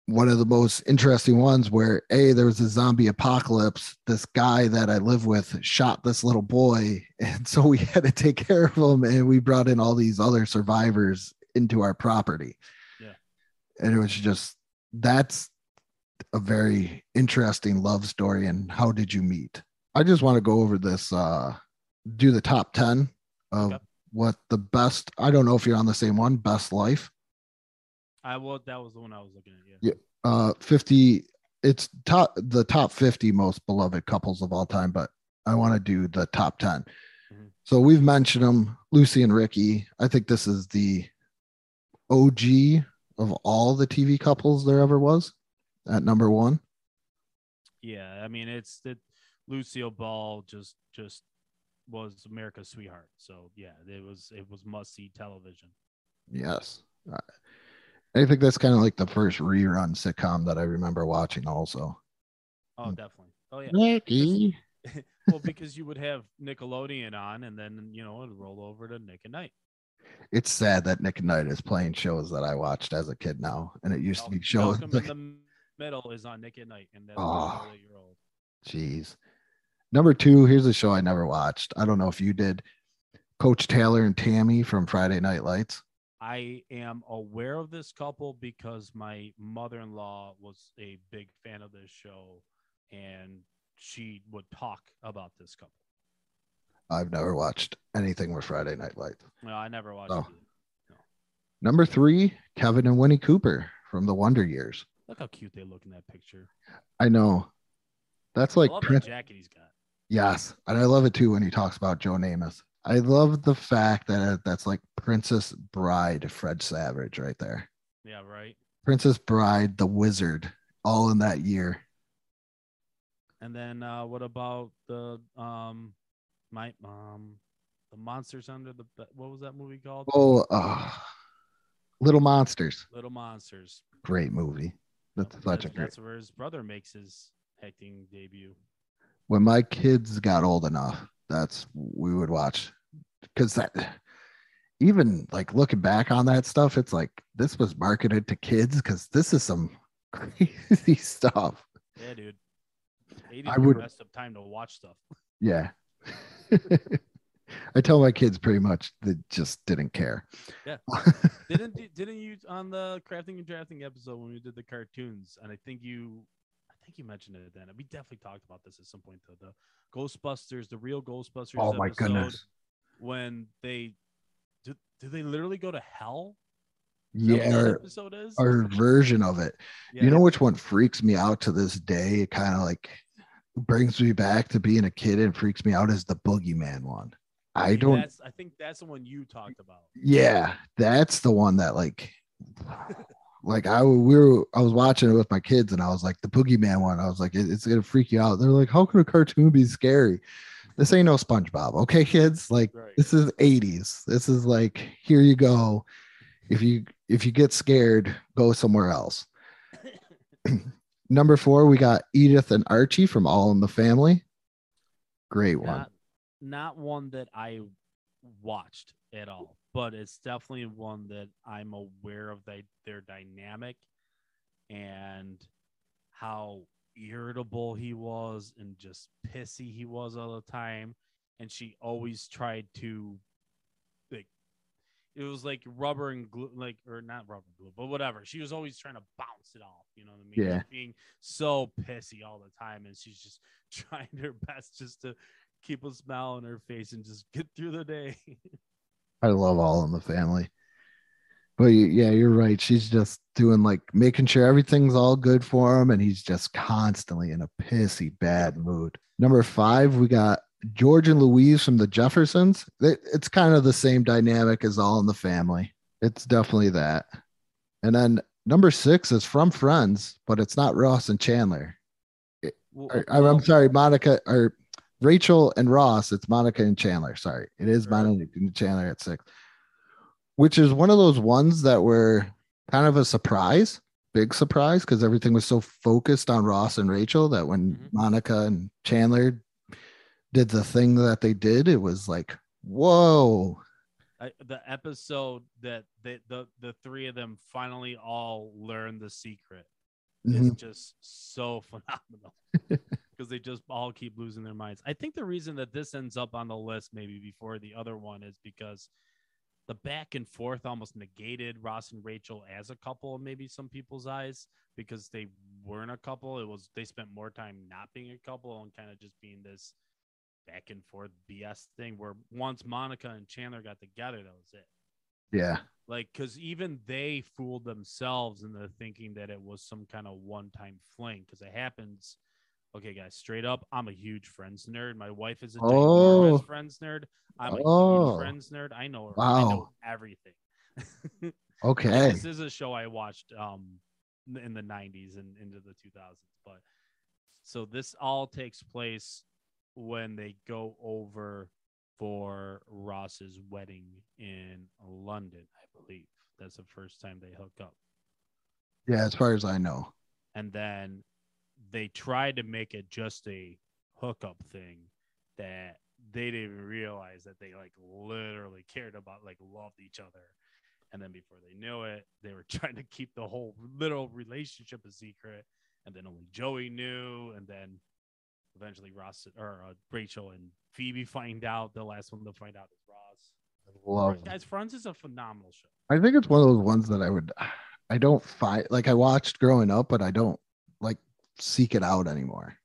one of the most interesting ones where a there was a zombie apocalypse this guy that i live with shot this little boy and so we had to take care of him and we brought in all these other survivors into our property Yeah. and it was just that's a very interesting love story and how did you meet i just want to go over this uh do the top 10 of Okay. what the best i don't know if you're on the same one best life I well, that was the one I was looking at. Yeah. Yeah. uh 50 it's top the top 50 most beloved couples of all time but i want to do the top 10 Mhm. so we've mentioned them lucy and ricky i think this is the og of all the tv couples there ever was at number one Yeah, I mean it's that Lucille Ball just just was America's sweetheart. So yeah, it was it was must see television. yes Uh, i think that's kind of like the first rerun sitcom that i remember watching also Oh, Mm. definitely. Oh yeah. ricky well, because you would have Nickelodeon on, and then you know it'd roll over to Nick at Night. it's sad that nick at night is playing shows that i watched as a kid now and it used to be shows like- Middle is on Nick at Night, and that's Oh. year old. Jeez. Number two, here's a show I never watched. I don't know if you did. Coach Taylor and Tammy from Friday Night Lights. I am aware of this couple because my mother in law was a big fan of this show, and she would talk about this couple. I've never watched anything with Friday Night Lights. No, I never watched Oh. it. either. Number three, Kevin and Winnie Cooper from the Wonder Years. Look how cute they look in that picture. I know. That's like Prince. jacket he's got. Yes. And I love it too when he talks about Joe Namath. I love the fact that that's like Princess Bride Fred Savage right there. Yeah, right. Princess Bride, the wizard, all in that year. And then uh, what about the um my um the monsters under the what was that movie called? Oh, uh, Little Monsters. Little Monsters. Great movie. That's such a That's, great. that's where his brother makes his acting debut. When my kids got old enough, that's we would watch because that even like looking back on that stuff, it's like this was marketed to kids because this is some crazy stuff. Yeah, dude. I would- rest of time to watch stuff. Yeah. I tell my kids pretty much they just didn't care. Yeah. didn't didn't you on the crafting and drafting episode when we did the cartoons? And I think you, I think you mentioned it then. We definitely talked about this at some point. though. the Ghostbusters, the real Ghostbusters. Oh my goodness. When they do, do they literally go to hell? Is that what Yeah, our, episode is. our version of it. Yeah. You know which one freaks me out to this day? It kind of like brings me back to being a kid and freaks me out is the boogeyman one. I don't That's, I think that's the one you talked about. yeah, that's the one that like like I we were I was watching it with my kids and I was like the boogeyman one. I was like, "It- it's gonna freak you out. They're like, how could a cartoon be scary? This ain't no SpongeBob, okay, kids? Like Right. this is 80s. This is like here you go. If you if you get scared, go somewhere else. Number four, we got Edith and Archie from All in the Family. Great one. Not, not one that I watched at all, but it's definitely one that I'm aware of they, their dynamic and how irritable he was and just pissy he was all the time. And she always tried to like it was like rubber and glue like or not rubber glue, but whatever. She was always trying to bounce it off, you know what I mean? Yeah. Being so pissy all the time and she's just trying her best just to keep a smile on her face and just get through the day. I love All in the Family. But yeah, you're right. She's just doing like making sure everything's all good for him, and he's just constantly in a pissy bad mood. Number five, we got George and Louise from the Jeffersons. It- It's kind of the same dynamic as All in the Family. It's definitely that. And then number six is from Friends, but it's not Ross and Chandler. Well, Or- I'm, I'm sorry, Monica or Rachel and Ross. It's Monica and Chandler. Sorry, it is Right. Monica and Chandler at six, which is one of those ones that were kind of a surprise big surprise because everything was so focused on Ross and Rachel that when Mhm. Monica and Chandler did the thing that they did, it was like, whoa. I, the episode that they, the the three of them finally all learn the secret is Mhm. just so phenomenal because they just all keep losing their minds. I think the reason that this ends up on the list maybe before the other one is because the back and forth almost negated Ross and Rachel as a couple in maybe some people's eyes because they weren't a couple. It was they spent more time not being a couple and kind of just being this back and forth BS thing where once Monica and Chandler got together, that was it Yeah. like because even they fooled themselves into thinking that it was some kind of one-time fling because it happens okay guys straight up i'm a huge friends nerd my wife is a Oh. friends nerd i'm a Oh. huge friends nerd i know, I Wow. know everything Okay. this is a show i watched um in the 90s and into the 2000s but so this all takes place when they go over for ross's wedding in london i believe that's the first time they hook up Yeah, as far as I know. and then they tried to make it just a hookup thing that they didn't even realize that they like literally cared about like loved each other. And then before they knew it they were trying to keep the whole little relationship a secret. And then only joey knew. And then eventually ross or uh, rachel and phoebe find out. The last one to find out is ross. Love. guys friends is a phenomenal show. I think it's one of those ones that I would, I don't find like I watched growing up, but I don't seek it out anymore.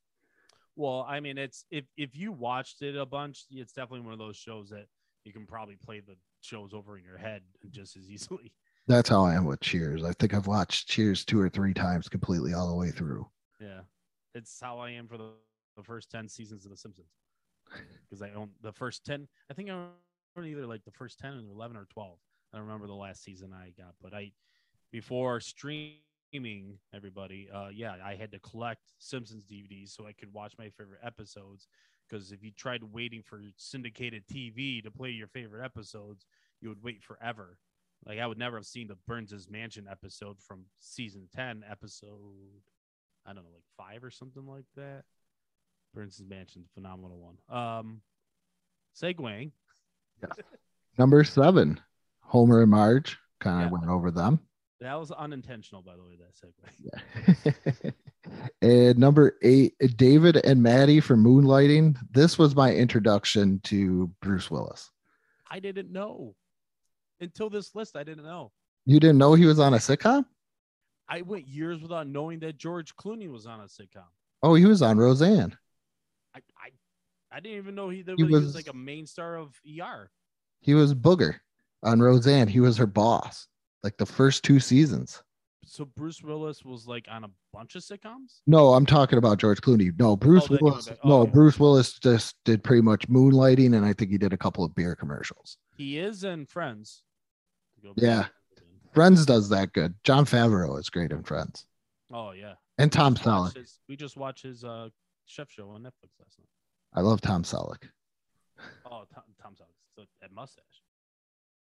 Well, I mean, it's if if you watched it a bunch, it's definitely one of those shows that you can probably play the shows over in your head just as easily. That's how I am with Cheers. I think I've watched Cheers two or three times completely all the way through. Yeah, it's how I am for the, the first ten seasons of The Simpsons because I own the first ten. I think I own either like the first ten and eleven or twelve. I don't remember the last season I got, but I before streaming everybody, uh, yeah, I had to collect Simpsons DVDs so I could watch my favorite episodes. Because if you tried waiting for syndicated TV to play your favorite episodes, you would wait forever. Like I would never have seen the Burns's Mansion episode from season ten, episode I don't know, like five or something like that. Burns' Mansion, phenomenal one. Um, segueing, Number seven, Homer and Marge. Kind of Yeah. went over them. That was unintentional, by the way. That segue. Yeah. and number eight, David and Maddie for Moonlighting. This was my introduction to Bruce Willis. I didn't know until this list. I didn't know. You didn't know he was on a sitcom? I went years without knowing that George Clooney was on a sitcom. Oh, he was on Roseanne. I I, I didn't even know he, He he was, was- like a main star of ER. He was Booger on Roseanne. He was her boss, like the first two seasons. So Bruce Willis was like on a bunch of sitcoms. No, I'm talking about George Clooney. No, Bruce went Willis. back- no, oh. Bruce Willis just did pretty much moonlighting, and I think he did a couple of beer commercials. He is in Friends. Yeah. Friends does that good. Jon Favreau is great in Friends, Oh yeah. and Tom Selleck. his- we just watched his uh, chef show on Netflix last night. I love Tom Selleck. Oh, Tom, Tom Selleck. So that mustache.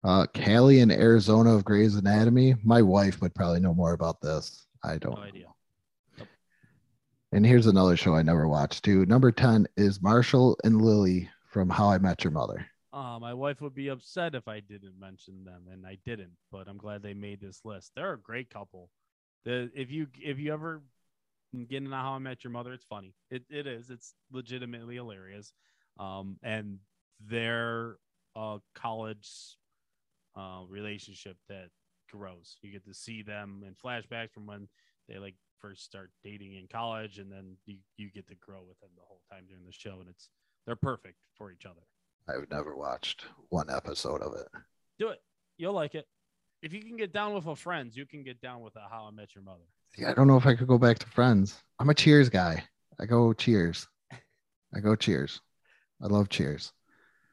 Uh, Callie in Arizona of Grey's Anatomy. My wife would probably know more about this. I don't. No know. idea. And here's another show I never watched too. Number 10 is Marshall and Lily from How I Met Your Mother. Uh, my wife would be upset if I didn't mention them, and I didn't. But I'm glad they made this list. They're a great couple. The if you if you ever get into How I Met Your Mother, it's funny. It it is. It's legitimately hilarious. Um, and they're a college uh relationship that grows. You get to see them in flashbacks from when they like first start dating in college, and then you you get to grow with them the whole time during the show, and it's they're perfect for each other. I've never watched one episode of it. Do it. You'll like it. If you can get down with a friends, you can get down with a How I Met Your Mother. See, I don't know if I could go back to Friends. I'm a Cheers guy. I go Cheers. I go Cheers. I love Cheers.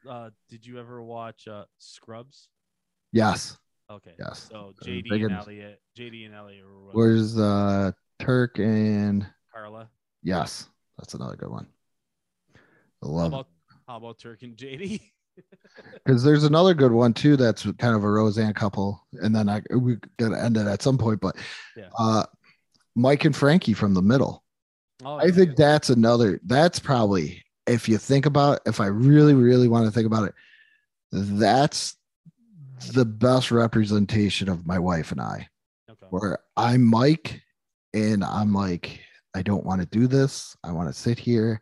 Uh, did you ever watch uh, Scrubs? Yes. Okay. Yes. So JD and Elliot, JD and Elliot Where's uh Turk and Carla. yes, that's another good one. I How love about how about Turk and JD? because there's another good one too that's kind of a Roseanne couple, and then I we gotta end it at some point. But Yeah. uh Mike and Frankie from the middle. Oh, I think that's another. That's probably if you think about if I really really want to think about it, that's the best representation of my wife and I. okay. Where I'm Mike, and I'm like, I don't want to do this. I want to sit here.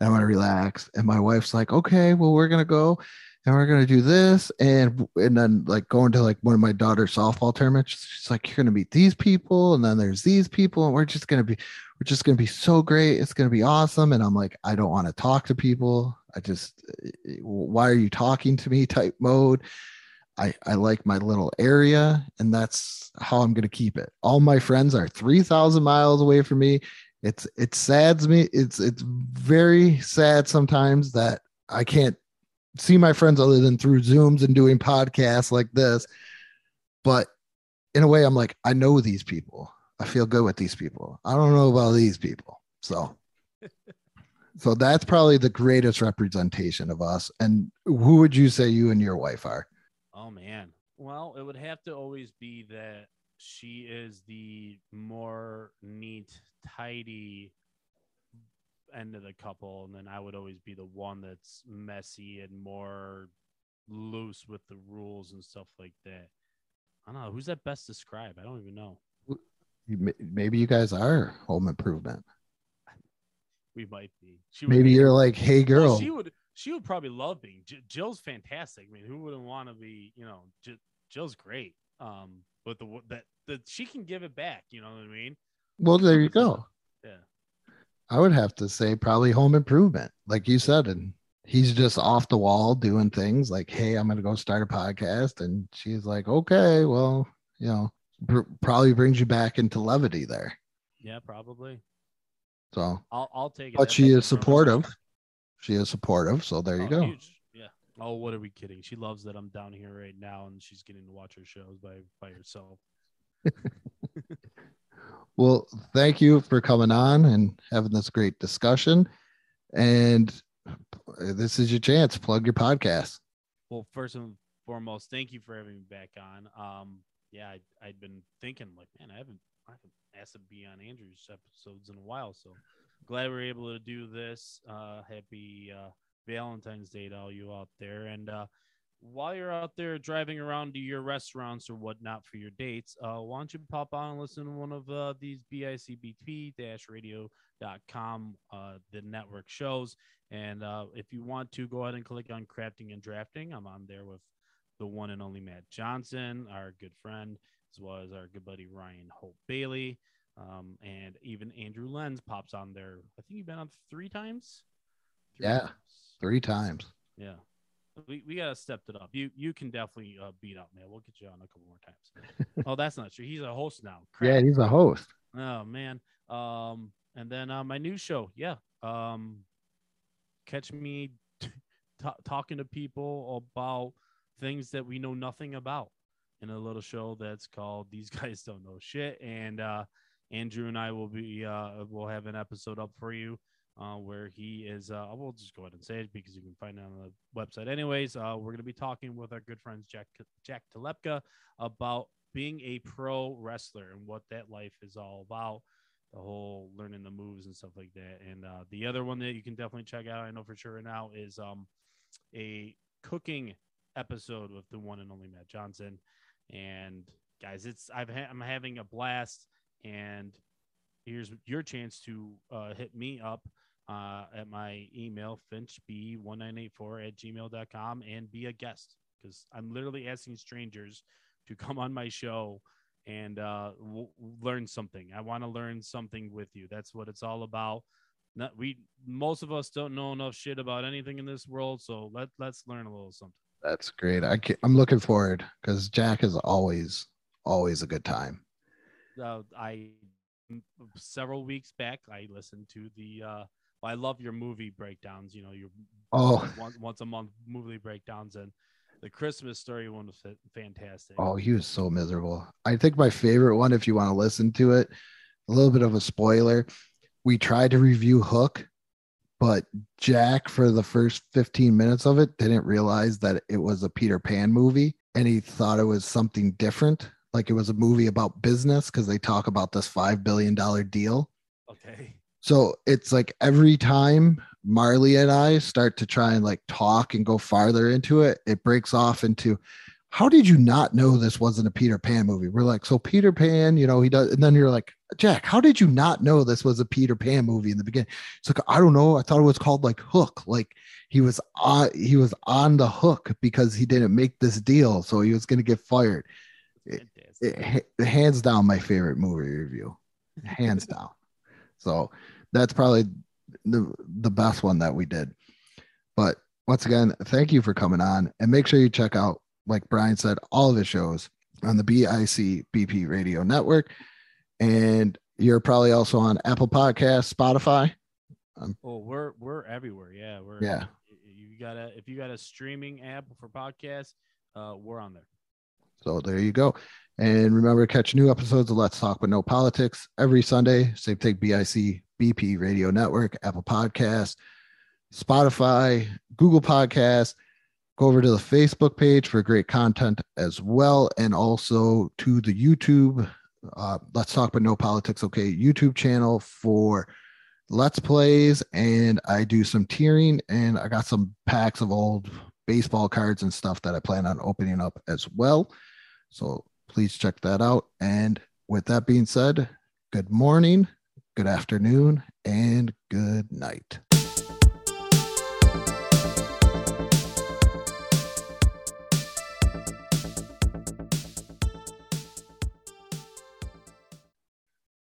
And I want to relax. And my wife's like, okay, well, we're gonna go and we're gonna do this. And and then like going to like one of my daughter's softball tournaments. She's like, You're gonna meet these people, and then there's these people, and we're just gonna be we're just going to be so great. It's going to be awesome. And I'm like, I don't want to talk to people. I just, eh, eh, why are you talking to me type mode? I, I like my little area and that's how I'm going to keep it. All my friends are 3000 miles away from me. It's, it sads me. It's, it's very sad sometimes that I can't see my friends other than through zooms and doing podcasts like this. But in a way, I'm like, I know these people. I feel good with these people. I don't know about these people. So so that's probably the greatest representation of us. And who would you say you and your wife are? Oh man. Well, it would have to always be that she is the more neat, tidy end of the couple, and then I would always be the one that's messy and more loose with the rules and stuff like that. I don't know who's that best described. I don't even know. Maybe you guys are home improvement. We might be. She would Maybe be- you're like, hey Well, girl. she would. She would probably love being. J- Jill's fantastic. I mean, who wouldn't want to be? You know, J- Jill's great. Um, but the that that she can give it back. You know what I mean? Well, there you go. Yeah. I would have to say probably home improvement, like you said, and he's just off the wall doing things like, "Hey, I'm going to go start a podcast," and she's like, "Okay, well, you know, pr- probably brings you back into levity there." Yeah, probably. So, I'll I'll take it. but she is supportive. She is supportive, so there you Oh, go. huge. Yeah. Oh, what are we kidding? She loves that I'm down here right now, and she's getting to watch her shows by by herself. Well, thank you for coming on and having this great discussion. And this is your chance. Plug your podcast. Well, first and foremost, thank you for having me back on. Um, yeah, I, I'd been thinking like, man, I haven't, I haven't asked to be on Andrew's episodes in a while, so glad we're able to do this. Uh, happy uh, Valentine's Day to all you out there, and uh, while you're out there driving around to your restaurants or whatnot for your dates, uh, why don't you pop on and listen to one of uh, these bicbp-radio.com, uh, the network shows. And uh, if you want to, go ahead and click on crafting and drafting. I'm on there with the one and only Matt Johnson, our good friend, as well as our good buddy Ryan Hope Bailey. Um, and even Andrew Lenz pops on there. I think you've been on three times. Three Yeah. times. Three times. Yeah. We, we gotta step it up. You you can definitely uh, beat up, man. We'll get you on a couple more times. oh, that's not true. He's a host now. Yeah, he's a host. Oh man. Um, and then uh, my new show. Yeah. Um, catch me t- talking to people about things that we know nothing about in a little show that's called "These Guys Don't Know Shit." And uh, Andrew and I will be uh, we'll have an episode up for you uh, where he is. Uh, we'll just go ahead and say it because you can find it on the website. Anyways, uh, we're going to be talking with our good friends Jack Jack Telepka about being a pro wrestler and what that life is all about. The whole learning the moves and stuff like that. And uh, the other one that you can definitely check out, I know for sure now, is um, a cooking episode with the one and only Matt Johnson. And guys, it's I've ha- I'm having a blast. And here's your chance to uh, hit me up uh, at my email, finchb1984 at gmail.com, and be a guest because I'm literally asking strangers to come on my show and uh, w- learn something. I want to learn something with you. That's what it's all about. Not, we most of us don't know enough shit about anything in this world, so let let's learn a little something. That's great. I can, I'm looking forward because Jack is always, always a good time. Uh, I several weeks back I listened to the uh I love your movie breakdowns, you know, your Oh. once, once a month movie breakdowns and the Christmas story one was fantastic. Oh, he was so miserable. I think my favorite one, if you want to listen to it, a little bit of a spoiler. We tried to review Hook, but Jack, for the first 15 minutes of it, didn't realize that it was a Peter Pan movie and he thought it was something different. Like it was a movie about business because they talk about this five billion dollar deal. Okay. So it's like every time Marley and I start to try and like talk and go farther into it, it breaks off into how did you not know this wasn't a Peter Pan movie? We're like, so Peter Pan, you know, he does, and then you're like, Jack, how did you not know this was a Peter Pan movie in the beginning? It's like, I don't know. I thought it was called like Hook. Like he was on he was on the hook because he didn't make this deal, so he was gonna get fired. It, it, hands down my favorite movie review. Hands down. So that's probably the the best one that we did. But once again, thank you for coming on and make sure you check out like Brian said, all of his shows on the BIC BP Radio Network. And you're probably also on Apple Podcasts, Spotify. Um, oh, we're we're everywhere. Yeah, we're yeah. You got a if you got a streaming app for podcasts, uh, we're on there. So there you go. And remember, to catch new episodes of Let's Talk But No Politics every Sunday. Same thing, BIC, BP Radio Network, Apple Podcasts, Spotify, Google Podcasts, Go over to the Facebook page for great content as well, and also to the YouTube. Uh, Let's talk but no politics. Okay, YouTube channel for Let's Plays, and I do some tiering, and I got some packs of old baseball cards and stuff that I plan on opening up as well. So please check that out. And with that being said, good morning, good afternoon, and good night.